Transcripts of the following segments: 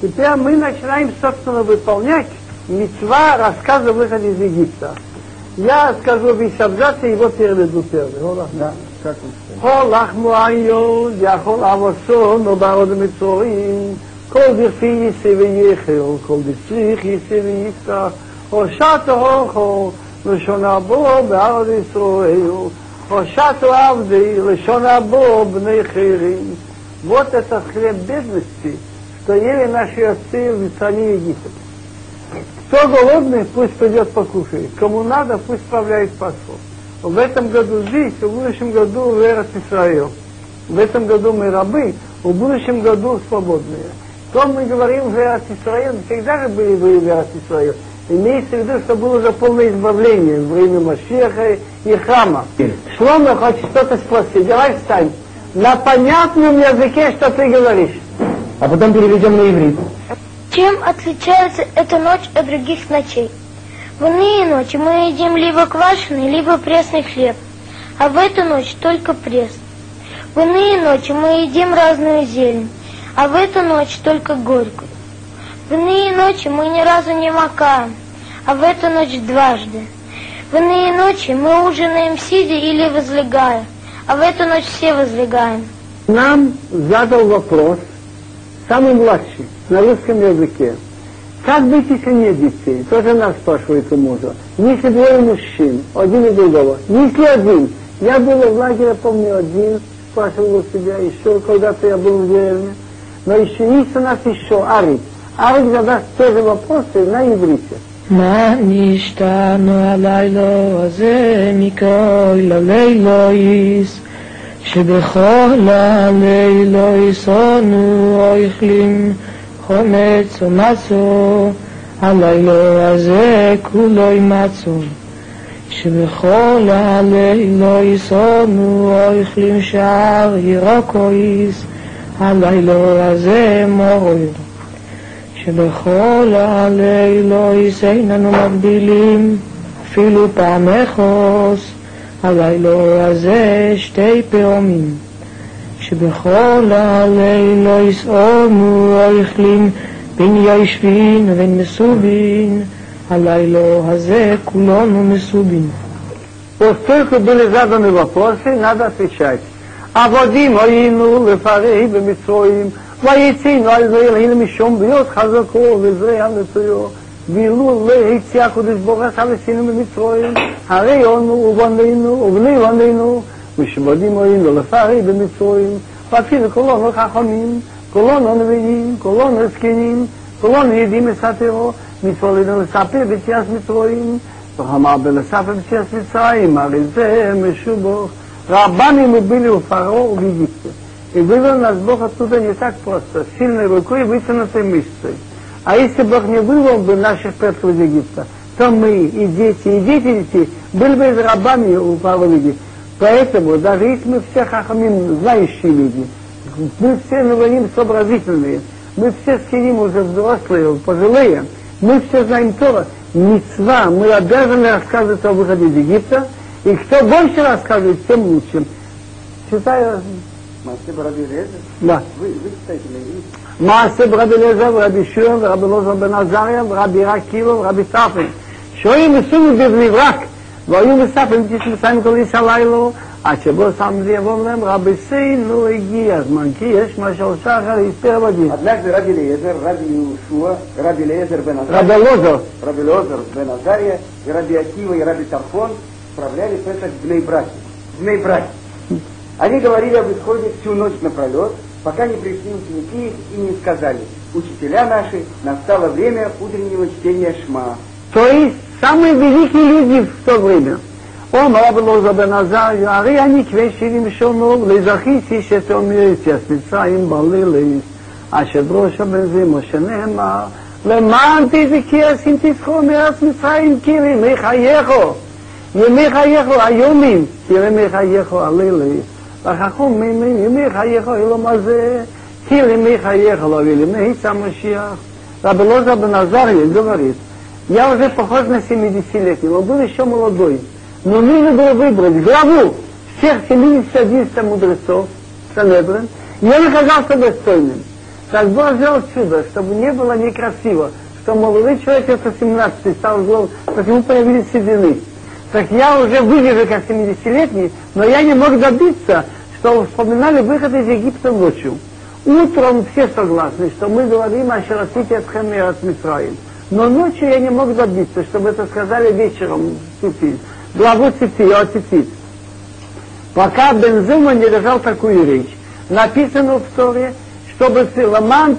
Теперь мы начинаем, собственно, выполнять мецва рассказа выхода из Египта. Я скажу весь абзац, и его переведу первый. Да. Холах муайон, я хол авасон, но бароды мецорин, кол дирфи и севе ехел, кол дирцих и севе ехта, хошато хохо, лешон або, бароды исроэю, хошато авды, лешон. Вот этот хлеб бедности – что ели наши отцы в стране Египет. Кто голодный, пусть пойдет покушает. Кому надо, пусть справляет посол. В этом году здесь, в будущем году в Эрос. В этом году мы рабы, в будущем году свободные. То мы говорим в Эрос Исраил, всегда же были вы в Эрос. Имеется в виду, что было уже полное избавление в время Машеха и храма. Шлома хочет что-то спросить. Давай встань. На понятном языке, что ты говоришь. А потом переведем на иврит. Чем отличается эта ночь от других ночей? В иные ночи мы едим либо квашеный, либо пресный хлеб, а в эту ночь только пресс. В иные ночи мы едим разную зелень, а в эту ночь только горькую. В иные ночи мы ни разу не макаем, а в эту ночь дважды. В иные ночи мы ужинаем сидя или возлегая, а в эту ночь все возлегаем. Нам задал вопрос самый младший на русском языке. Как быть, если нет детей? Тоже нас спрашивает у мужа. Если двое мужчин, один и другого. Если один. Я был в лагере, помню, один, спрашивал у себя, еще когда-то я был в деревне. Но еще есть у нас еще Арик. Арик задаст тоже вопросы на иврите. מה נשתנו הלילה הזה מכל הלילויס שבכל הלילויס אנו אוכלים חומץ ומצו הלילה הזה כולו מצו שבכל הלילויס אנו אוכלים שער ירוקויס הלילה הזה מויר שבכל הלילויס איננו מבדילים אפילו פעם אחוס הלילה הזה שתי פעמים שבכל הלילויס אונו אוכלים בין יושבין ובין מסובין הלילה הזה כולנו מסובין Поскольку были заданы вопросы, надо отвечать. А Вадим Аину, Лефарей, Бемитроим, ויצאנו על זה אלוהים משום ביות חזקו וזרע מצויו ואילו לא הציע הקדוש ברוך הוא עשינו במצרים הרי אנו ובנינו ובני בנינו משבדים היינו לפרי במצרים ואפילו כולנו חכמים כולנו נביאים כולנו זקנים כולנו יודעים לספרו מתפללים לספר ביציאת מצרים ואמר בלספר ביציאת מצרים הרי זה משובח רבנים убили у фараона в Египте. И вывел нас Бог оттуда не так просто, сильной рукой и вытянутой мышцей. А если Бог не вывел бы наших предков из Египта, то мы и дети, и дети детей были бы рабами у фараона Поэтому, даже если мы все хахамим знающие люди, мы все говорим сообразительные, мы все сидим уже взрослые, пожилые, мы все знаем Тора, мецва, мы обязаны рассказывать о выходе из Египта, и кто больше рассказывает, тем лучше. Читаю. Да. Вы, вы читаете на иврите? מעשה ברבי אליעזר ורבי שמעון ורבי אלעזר בן עזריה ורבי רקילו ורבי ספן שהיו מסוג בבני ברק והיו מספרים תשמסיים כל איש הלילו עד שבו שם לי יבוא להם רבי סיינו הגיע הזמן כי יש מה שעושה אחר הספר בדין Однажды Раби Лезер, Раби Иушуа, Раби Лезер бен רבי Азария, אלעזר Раби Лозер бен Азария и Раби Акива и Раби Тарфон справляли Песах в Бней-Браке. В Бней-Браке. Они говорили об исходе всю ночь напролет, пока не пришли ученики и не сказали, учителя наши, настало время утреннего чтения Шма. то есть самые великие люди в то время אומר רבי אלעזר בן עזריה, הרי אני כבי שירים שונו, לזכיתי שתאמר יציאת מצרים בליליס, אשר בראש הבן זה משה נאמר, למען תזכיר אם תזכור מארץ מצרים כי ימי חייכו, ימי חייכו היומים, כי ימי חייכו הליליס, וחכום ימי חייכו אלו מה זה, כי ימי חייכו לא ימי המשיח. רבי אלעזר бен Азария говорит, я уже похож на 70-летнего, он был еще молодой. Но нужно было выбрать главу всех 71 мудрецов Санедрин, и он оказался достойным. Так Бог сделал чудо, чтобы не было некрасиво, что молодой человек это 17 стал злом, так ему появились седины. Так я уже выгляжу как 70-летний, но я не мог добиться, что вспоминали выход из Египта ночью. Утром все согласны, что мы говорим о Шарасите от Хамера от Митраим. Но ночью я не мог добиться, чтобы это сказали вечером цепи. Главу цепи, о цепи. Пока Бензума не держал такую речь. Написано в Торе, чтобы ты ламан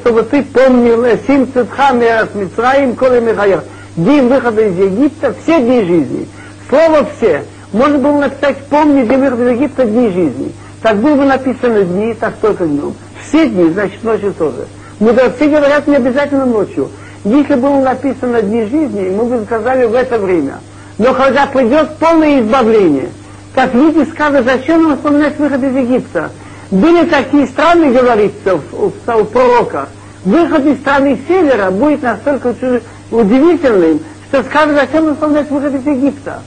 чтобы ты помнил Сим Цитхам от Митраим, Коли Михаил. День выхода из Египта, все дни жизни. Слово все. Можно было написать «Помни день выхода из Египта дни жизни». Так было бы написано дни, так только днем. Все дни, значит ночью тоже. Мудрецы говорят не обязательно ночью. Если было написано дни жизни, мы бы сказали в это время. Но когда придет полное избавление, как люди скажут, зачем нам вспоминать выход из Египта? Были такие страны, говорится в, в, в пророках. Выход из страны севера будет настолько удивительным, что скажут, зачем нам вспоминать выход из Египта?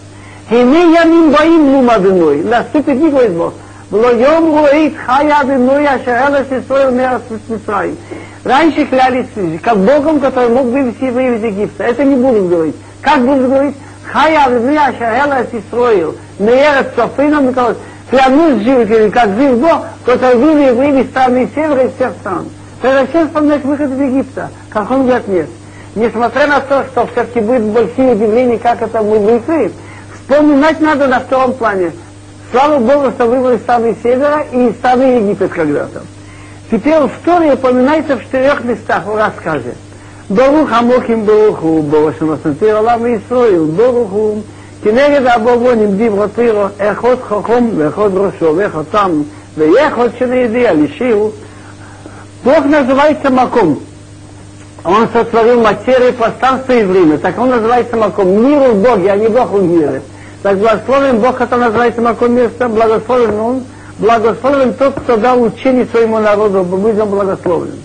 הנה ימים באים נום אדינוי, наступит дни, говорит Бог, ולא יום רואית חיה אדינוי אשר אלס ישראל מארץ מצרים. Раньше клялись как Богом, который мог вывести евреев из Египта. Это не будут говорить. Как будут говорить? Хая Авдия Шахела Исроил. Меерет Софина Клянусь жив, как жив Бог, который вывел евреев из страны севера и всех стран. Тогда все вспоминать выход из Египта. Как он говорит, нет. Несмотря на то, что все-таки будет большие удивления, как это мы вышли, Вспоминать надо на втором плане. Слава Богу, что вы страны Севера и страны Египет когда-то. Теперь история упоминается в четырех местах в рассказе. Баруха Мохим Баруху, Барушим Асантир Алам Исроил, Баруху, Кенегед Абовоним Дивротиро, Эхот Хохом, Эхот Рошо, Эхот Там, Эхот Шелеидия, Лишиу. Бог называется Маком. Он сотворил материю, пространство и время. Так он называется Маком. Мир в Боге, а не Бог в мире. Так благословен Бог, это называется Маком место, благословен Он, благословен тот, кто дал учение своему народу, будь он благословлен.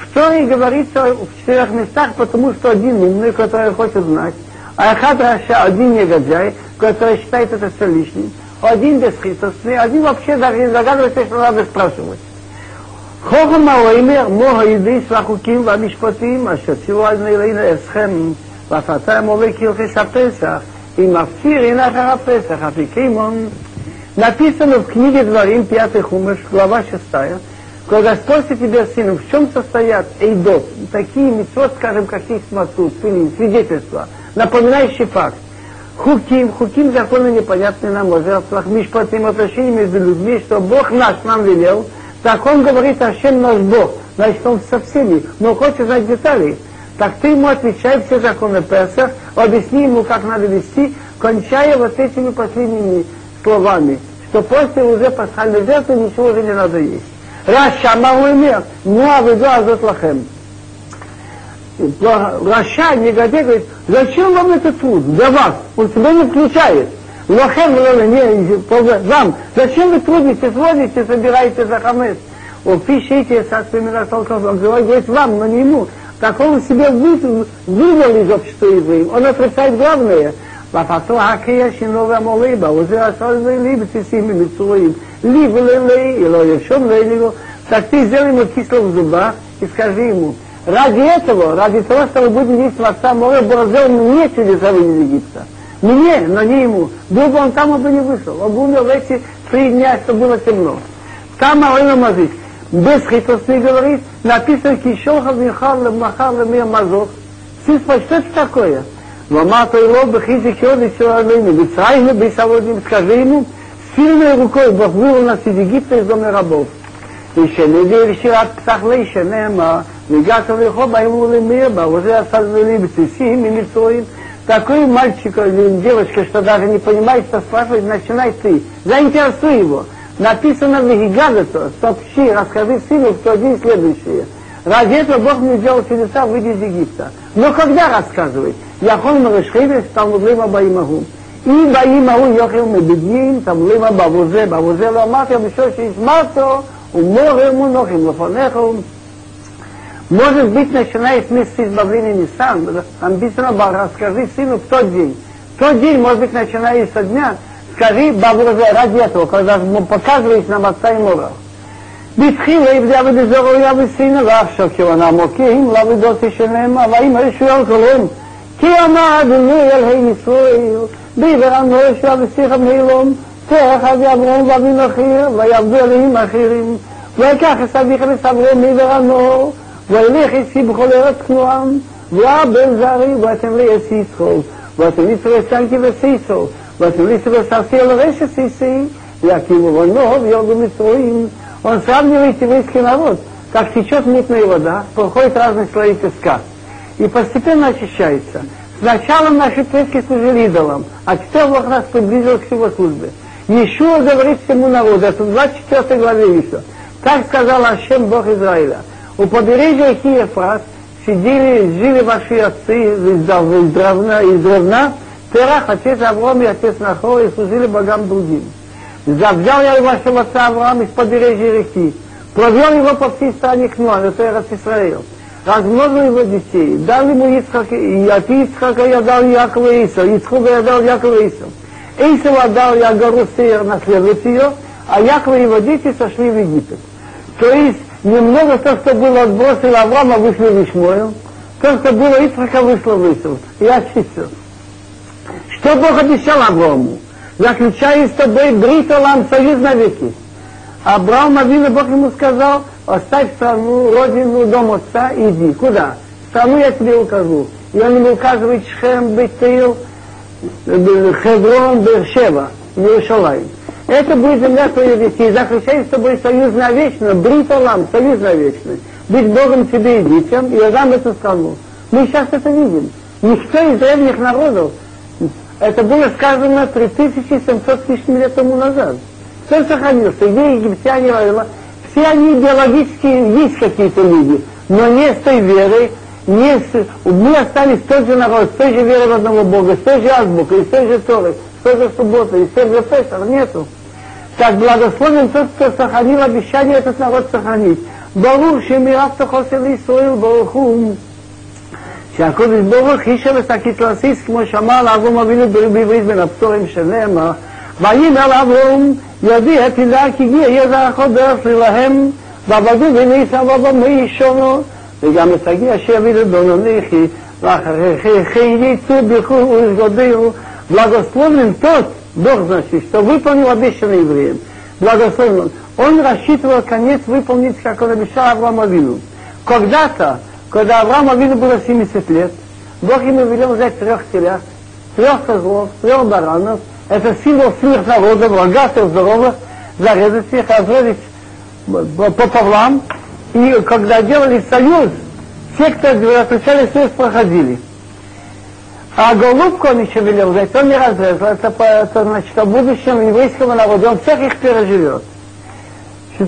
В Торе говорится в четырех местах, потому что один умный, который хочет знать, а Ахад Раша, один негодяй, который считает это все лишним, один бесхитростный, один вообще даже не догадывается, что надо спрашивать. חוכם האוימר מו הידיס והחוקים והמשפטים אשר ציוו על נעלינו אסכם ואפתיים עולה כהלכס и Мафсир, и Нахара Песах, а Пикимон. Написано в книге Дворим, 5 Хумыш, глава 6, когда спросит тебя сын, в чем состоят эйдот, такие митцвот, скажем, какие есть масуд, пылин, свидетельства, напоминающий факт. Хуким, хуким законы непонятные нам о жертвах, мишпатим отношения между людьми, что Бог наш нам велел, так он говорит, а чем наш Бог, значит он со всеми, но хочет знать детали. Так ты ему отвечай все законы Песах, объясни ему, как надо вести, кончая вот этими последними словами, что после уже пасхальной жертвы ничего уже не надо есть. Раша Мауэмер, ну а вы азот лахем. Раша, негодяй, говорит, зачем вам этот труд? Для вас. Он себя не включает. Лохем, вам. Зачем вы трудитесь, водите, собираете за хамес? О, пишите, он говорит вам, но не ему Так он себе вывел из общества евреев. Он отрицает главное – ואפתו הקריאה שינו והמוליבה, וזה עשה זה לי בסיסים ממצויים, לי וללי, לא ירשום לי, так ты сделай ему кисло в зубах и скажи ему, ради этого, ради того, что мы будем есть отца море, Бог сделал мне чудеса из Египта. Мне, но не ему. Был бы он там, он бы не вышел. Он бы умер в эти три дня, что было темно. Там Алина Мазик. бесхитростный говорит, написано кишел хавихал махал мир мазот. Сис что это такое? Мамата и лоба хизи кёды человены, бицайны бисаводим, скажи ему, сильной рукой Бог вывел нас из Египта из дома рабов. Еще не веришь, от псахлейша нема, мигаса вихоба ему лимеба, уже осознали бцисим и лицоим. Такой мальчик или девочка, что даже не понимает, что спрашивает, начинай ты, заинтересуй его. Написано в Гигадето, сообщи, расскажи сыну, что день следующий. Ради этого Бог мне делал чудеса, выйти из Египта. Но когда рассказывать? Я хон мрышхивец, там лыма баимагу. И баимагу йохил мы бедним, там лыма бавузе, бавузе ламахем, еще шесть мато, уморем, унохим, лафанехом. Может быть, начиная с месяца избавления не сам, там написано, расскажи сыну в тот день. В тот день, может быть, начиная со дня, скажи Бабу ради этого, когда показываешь нам отца и Мора. בתחילה יבדה ודזורו יבסינה ועכשיו כיוון עמוקים לעבודות שלהם ויאמר ישועל כלום כי אמר אדוני אלוהי ישראל ביבר אנוש ואבסיך מילום תאחד יעברון ואבין אחיר ויעבדו אלוהים אחרים ויקח את אביך וסברו מיבר אנור וילך יצי בכל ארץ כנועם ואבן זרי ואתם לי אס יצחוק ואתם יצרו סנקי וסיסו Василисова Сарсела его Яким Иванов, Йогу Митруим. Он сравнивает еврейский народ, как течет мутная вода, проходит разные слои песка. И постепенно очищается. Сначала наши предки служили идолам, а теперь Бог нас приблизил к его службе. Еще говорит всему народу, это в 24 главе Иисуса. Так сказал Ашем Бог Израиля. У побережья реки Ефрат сидели, жили ваши отцы из Равна, из Равна Терах, отец Авром и отец Нахор, и служили богам другим. Завзял я вашего отца Авраама из побережья реки, провел его по всей стране Кнуан, это Эрос Исраил, размножил его детей, дал ему Ицхак, и от Ицхака я дал Якова и Исав, Ицхака я дал Якова и Исав. Исав отдал я гору Сеер наследовать ее, а Якова и его дети сошли в Египет. То есть немного то, что было отбросил Авраама, вышло в Ишмоил, то, что было Ицхака, вышло в Исав. Я очистил. Что Бог обещал Аврааму? заключаю с тобой бритолам союз навеки. Авраам Авина Бог ему сказал, оставь страну, родину, дом отца, иди. Куда? Страну я тебе укажу. И он ему указывает Шхем, Бетил, Хеврон, Бершева, Иерушалаем. Это будет земля твоих детей. Заключай с тобой союз навечно, бритолам, союз навечный. Быть Богом тебе и детям, и я дам эту страну. Мы сейчас это видим. Никто из древних народов это было сказано 3700 с лишним лет тому назад. Все сохранился. Где египтяне, все они идеологически есть какие-то люди, но не с той верой, не с... мы остались тот же народ, с той же верой в одного Бога, с той же азбукой, с той же Торой, с той же субботой, с той же Песах, нету. Так благословен тот, кто сохранил обещание этот народ сохранить. Барух, шемирав тохосел Исраил, баруху, שהקודש ברוך הוא אישר ושקית לסיס, כמו שאמר לאברום אבינו בעברית בין הפטורים שנאמר, ויאמר לאברום, יודיע תדע כי הגיע יהיה זרחו דרך להם, ועבדו וניסה ובמי שונו, וגם את הגיע שיביא לדונוניכי, ואחרי яйцу биху изгодил, благословен тот, Бог значит, что выполнил обещанный евреям. Благословен он. Он рассчитывал конец выполнить, как он обещал Аврааму Авину. Когда-то когда Аврааму Авину было 70 лет, Бог ему велел взять трех телят, трех козлов, трех баранов, это символ сильных народов, богатых, здоровых, зарезать их, разрезать по повлам, и когда делали союз, те, кто заключали союз, проходили. А голубку он еще велел взять, он не разрезал, это, это значит, в будущем еврейского народа, он всех их переживет.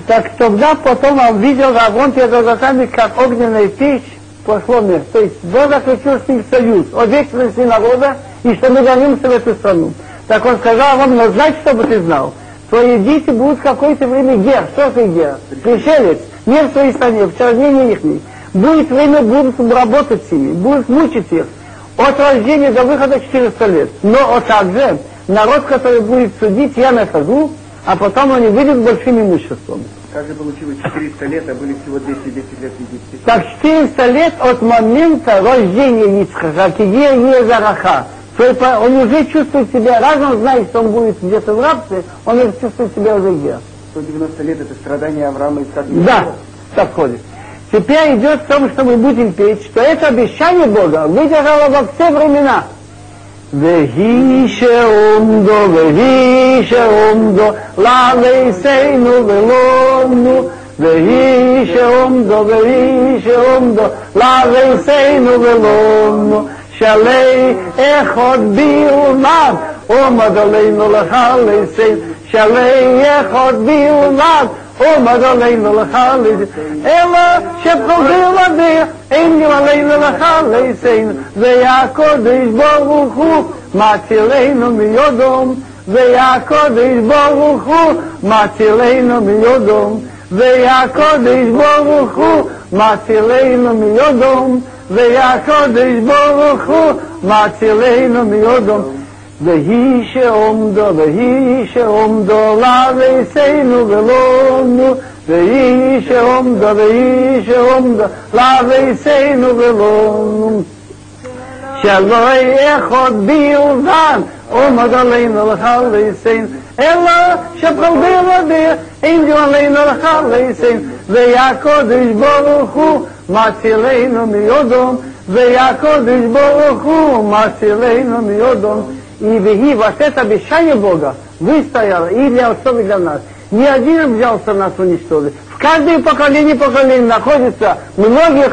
Так тогда потом он видел Аврон перед глазами, как огненная печь пошло мир. То есть Бог заключил с ним союз о вечности народа, и что мы вернемся в эту страну. Так он сказал вам, но знать, чтобы ты знал, твои дети будут какое-то время гер. Что ты гер? Пришелец. Не в своей стране, в чернении их. Будет время, будут работать с ними, будут мучить их. От рождения до выхода 400 лет. Но вот также народ, который будет судить, я нахожу, а потом они выйдут с большим имуществом. Как же получилось 400 лет, а были всего 210 лет в Египте? Так 400 лет от момента рождения Ицхака, где не зараха. Он уже чувствует себя, раз он знает, что он будет где-то в рабстве, он уже чувствует себя уже где. 190 лет это страдание Авраама и Исаака. Да, так ходит. Теперь идет в том, что мы будем петь, что это обещание Бога выдержало во все времена. והיא שעומדו, והיא שעומדו, לעליסנו ולונו, והיא שעומדו, והיא שעומדו, לעליסנו ולונו, שלי אחד בלבד, עומד עלינו לחלסנו, שלי אחד בלבד, Oh, my God, I'm a little bit. Ella, she's a little bit. Ein mir allein in der Halle sein, ze Jakob is boruchu, matilein um yodom, ze Jakob is boruchu, matilein um yodom, והיא שעומדו, והיא שעומדו לעריסנו ולונו, ואיש עומדו ואיש עומדו לאביסנו ולום שלא אחד בלבד עומד עלינו לחלסין אלא שכל בלעדי אין דיו עלינו לחלסין והקודש ברוך הוא מצילנו מיודום והקודש ברוך הוא מצילנו מיודום и веги, вот это обещание Бога выстояло и для отцов, и для нас. Ни один взялся нас уничтожить. В каждом поколении поколении находится многие